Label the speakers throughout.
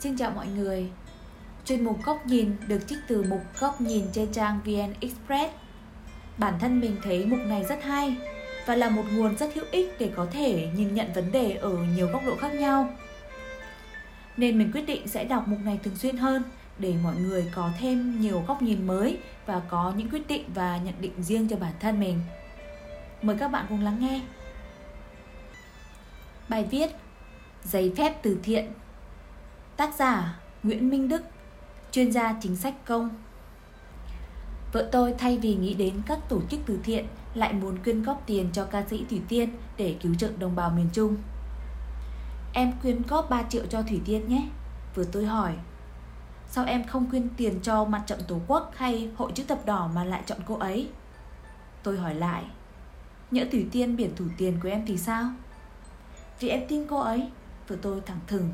Speaker 1: Xin chào mọi người Chuyên mục Góc Nhìn được trích từ mục Góc Nhìn trên trang VN Express Bản thân mình thấy mục này rất hay và là một nguồn rất hữu ích để có thể nhìn nhận vấn đề ở nhiều góc độ khác nhau. Nên mình quyết định sẽ đọc mục này thường xuyên hơn để mọi người có thêm nhiều góc nhìn mới và có những quyết định và nhận định riêng cho bản thân mình. Mời các bạn cùng lắng nghe. Bài viết Giấy phép từ thiện Tác giả Nguyễn Minh Đức, Chuyên gia chính sách công Vợ tôi thay vì nghĩ đến các tổ chức từ thiện, lại muốn quyên góp tiền cho ca sĩ Thủy Tiên để cứu trợ đồng bào miền Trung. Em quyên góp 3 triệu cho Thủy Tiên nhé. Vừa tôi hỏi. Sao em không quyên tiền cho mặt trận Tổ quốc hay hội chữ thập đỏ mà lại chọn cô ấy? Tôi hỏi lại. Nhỡ Thủy Tiên biển thủ tiền của em thì sao? Vì em tin cô ấy. Vừa tôi thẳng thừng.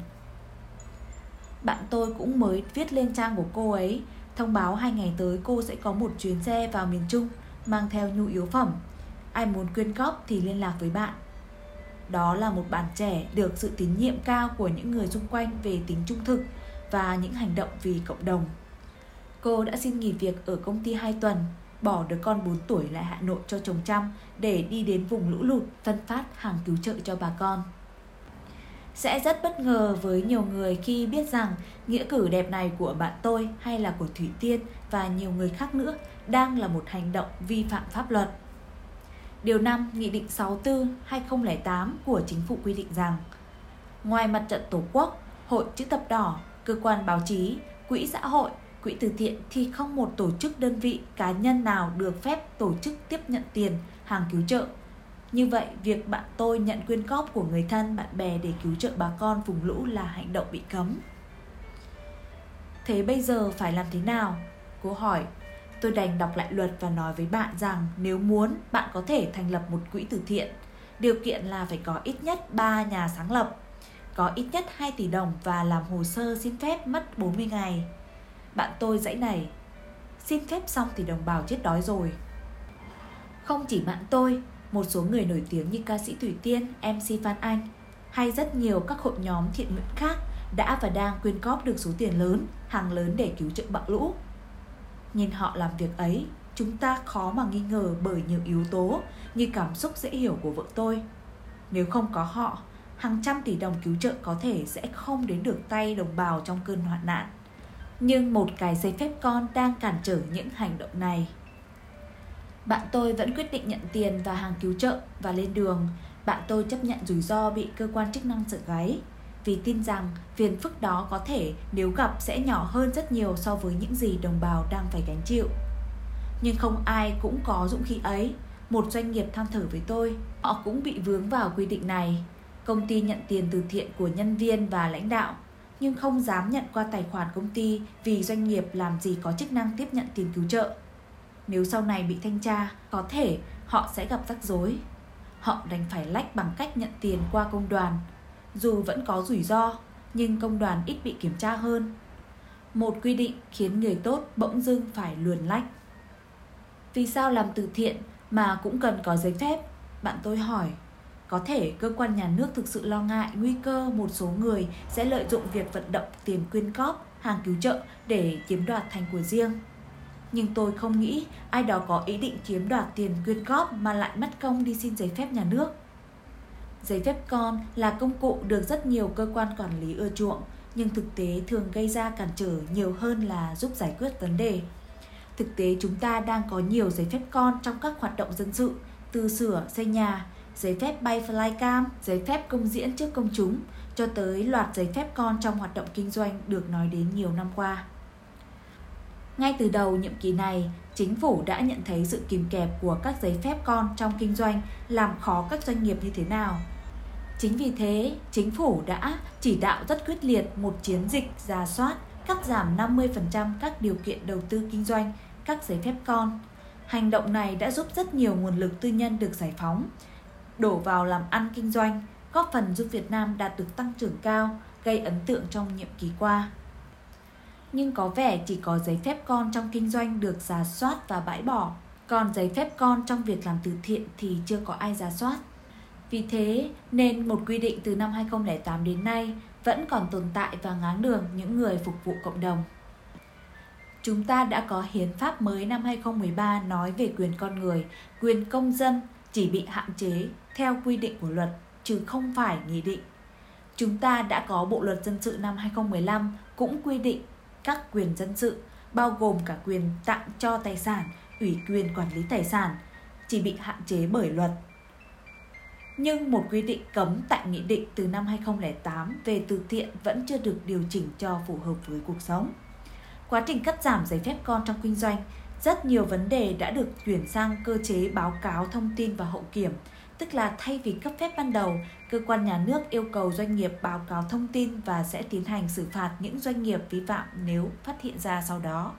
Speaker 1: Bạn tôi cũng mới viết lên trang của cô ấy thông báo hai ngày tới cô sẽ có một chuyến xe vào miền Trung mang theo nhu yếu phẩm. Ai muốn quyên góp thì liên lạc với bạn. Đó là một bạn trẻ được sự tín nhiệm cao của những người xung quanh về tính trung thực và những hành động vì cộng đồng. Cô đã xin nghỉ việc ở công ty 2 tuần, bỏ đứa con 4 tuổi lại Hà Nội cho chồng chăm để đi đến vùng lũ lụt phân phát hàng cứu trợ cho bà con. Sẽ rất bất ngờ với nhiều người khi biết rằng nghĩa cử đẹp này của bạn tôi hay là của Thủy Tiên và nhiều người khác nữa đang là một hành động vi phạm pháp luật. Điều 5 Nghị định 64-2008 của chính phủ quy định rằng Ngoài mặt trận Tổ quốc, Hội chữ thập đỏ, cơ quan báo chí, quỹ xã hội, quỹ từ thiện thì không một tổ chức đơn vị cá nhân nào được phép tổ chức tiếp nhận tiền, hàng cứu trợ. Như vậy, việc bạn tôi nhận quyên góp của người thân, bạn bè để cứu trợ bà con vùng lũ là hành động bị cấm. Thế bây giờ phải làm thế nào? Cô hỏi Tôi đành đọc lại luật và nói với bạn rằng nếu muốn, bạn có thể thành lập một quỹ từ thiện. Điều kiện là phải có ít nhất 3 nhà sáng lập, có ít nhất 2 tỷ đồng và làm hồ sơ xin phép mất 40 ngày. Bạn tôi dãy này, xin phép xong thì đồng bào chết đói rồi. Không chỉ bạn tôi, một số người nổi tiếng như ca sĩ Thủy Tiên, MC Phan Anh hay rất nhiều các hội nhóm thiện nguyện khác đã và đang quyên góp được số tiền lớn, hàng lớn để cứu trợ bão lũ. Nhìn họ làm việc ấy, chúng ta khó mà nghi ngờ bởi nhiều yếu tố như cảm xúc dễ hiểu của vợ tôi. Nếu không có họ, hàng trăm tỷ đồng cứu trợ có thể sẽ không đến được tay đồng bào trong cơn hoạn nạn. Nhưng một cái giấy phép con đang cản trở những hành động này. Bạn tôi vẫn quyết định nhận tiền và hàng cứu trợ và lên đường. Bạn tôi chấp nhận rủi ro bị cơ quan chức năng sợ gáy vì tin rằng phiền phức đó có thể nếu gặp sẽ nhỏ hơn rất nhiều so với những gì đồng bào đang phải gánh chịu. Nhưng không ai cũng có dũng khí ấy. Một doanh nghiệp than thở với tôi, họ cũng bị vướng vào quy định này. Công ty nhận tiền từ thiện của nhân viên và lãnh đạo, nhưng không dám nhận qua tài khoản công ty vì doanh nghiệp làm gì có chức năng tiếp nhận tiền cứu trợ. Nếu sau này bị thanh tra, có thể họ sẽ gặp rắc rối. Họ đành phải lách bằng cách nhận tiền qua công đoàn dù vẫn có rủi ro, nhưng công đoàn ít bị kiểm tra hơn. Một quy định khiến người tốt bỗng dưng phải luồn lách. Vì sao làm từ thiện mà cũng cần có giấy phép? Bạn tôi hỏi. Có thể cơ quan nhà nước thực sự lo ngại nguy cơ một số người sẽ lợi dụng việc vận động tiền quyên góp, hàng cứu trợ để chiếm đoạt thành của riêng. Nhưng tôi không nghĩ ai đó có ý định chiếm đoạt tiền quyên góp mà lại mất công đi xin giấy phép nhà nước. Giấy phép con là công cụ được rất nhiều cơ quan quản lý ưa chuộng, nhưng thực tế thường gây ra cản trở nhiều hơn là giúp giải quyết vấn đề. Thực tế chúng ta đang có nhiều giấy phép con trong các hoạt động dân sự, từ sửa, xây nhà, giấy phép bay flycam, giấy phép công diễn trước công chúng, cho tới loạt giấy phép con trong hoạt động kinh doanh được nói đến nhiều năm qua. Ngay từ đầu nhiệm kỳ này, chính phủ đã nhận thấy sự kìm kẹp của các giấy phép con trong kinh doanh làm khó các doanh nghiệp như thế nào – Chính vì thế, chính phủ đã chỉ đạo rất quyết liệt một chiến dịch giả soát cắt giảm 50% các điều kiện đầu tư kinh doanh, các giấy phép con. Hành động này đã giúp rất nhiều nguồn lực tư nhân được giải phóng, đổ vào làm ăn kinh doanh, góp phần giúp Việt Nam đạt được tăng trưởng cao, gây ấn tượng trong nhiệm kỳ qua. Nhưng có vẻ chỉ có giấy phép con trong kinh doanh được giả soát và bãi bỏ, còn giấy phép con trong việc làm từ thiện thì chưa có ai giả soát. Vì thế nên một quy định từ năm 2008 đến nay vẫn còn tồn tại và ngáng đường những người phục vụ cộng đồng. Chúng ta đã có hiến pháp mới năm 2013 nói về quyền con người, quyền công dân chỉ bị hạn chế theo quy định của luật chứ không phải nghị định. Chúng ta đã có Bộ luật dân sự năm 2015 cũng quy định các quyền dân sự bao gồm cả quyền tặng cho tài sản, ủy quyền quản lý tài sản chỉ bị hạn chế bởi luật. Nhưng một quy định cấm tại nghị định từ năm 2008 về từ thiện vẫn chưa được điều chỉnh cho phù hợp với cuộc sống. Quá trình cắt giảm giấy phép con trong kinh doanh, rất nhiều vấn đề đã được chuyển sang cơ chế báo cáo thông tin và hậu kiểm, tức là thay vì cấp phép ban đầu, cơ quan nhà nước yêu cầu doanh nghiệp báo cáo thông tin và sẽ tiến hành xử phạt những doanh nghiệp vi phạm nếu phát hiện ra sau đó.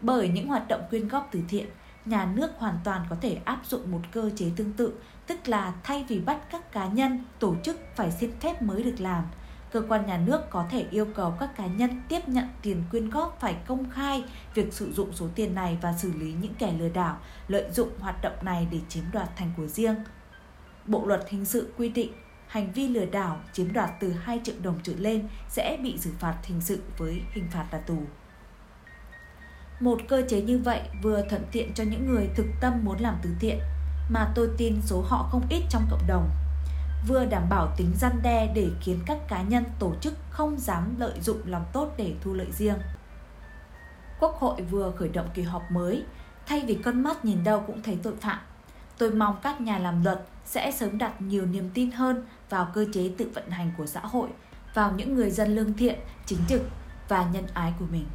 Speaker 1: Bởi những hoạt động quyên góp từ thiện, nhà nước hoàn toàn có thể áp dụng một cơ chế tương tự, tức là thay vì bắt các cá nhân, tổ chức phải xin phép mới được làm, cơ quan nhà nước có thể yêu cầu các cá nhân tiếp nhận tiền quyên góp phải công khai việc sử dụng số tiền này và xử lý những kẻ lừa đảo lợi dụng hoạt động này để chiếm đoạt thành của riêng. Bộ luật hình sự quy định hành vi lừa đảo chiếm đoạt từ 2 triệu đồng trở lên sẽ bị xử phạt hình sự với hình phạt là tù. Một cơ chế như vậy vừa thuận tiện cho những người thực tâm muốn làm từ thiện, mà tôi tin số họ không ít trong cộng đồng vừa đảm bảo tính răn đe để khiến các cá nhân tổ chức không dám lợi dụng lòng tốt để thu lợi riêng. Quốc hội vừa khởi động kỳ họp mới, thay vì con mắt nhìn đâu cũng thấy tội phạm. Tôi mong các nhà làm luật sẽ sớm đặt nhiều niềm tin hơn vào cơ chế tự vận hành của xã hội, vào những người dân lương thiện, chính trực và nhân ái của mình.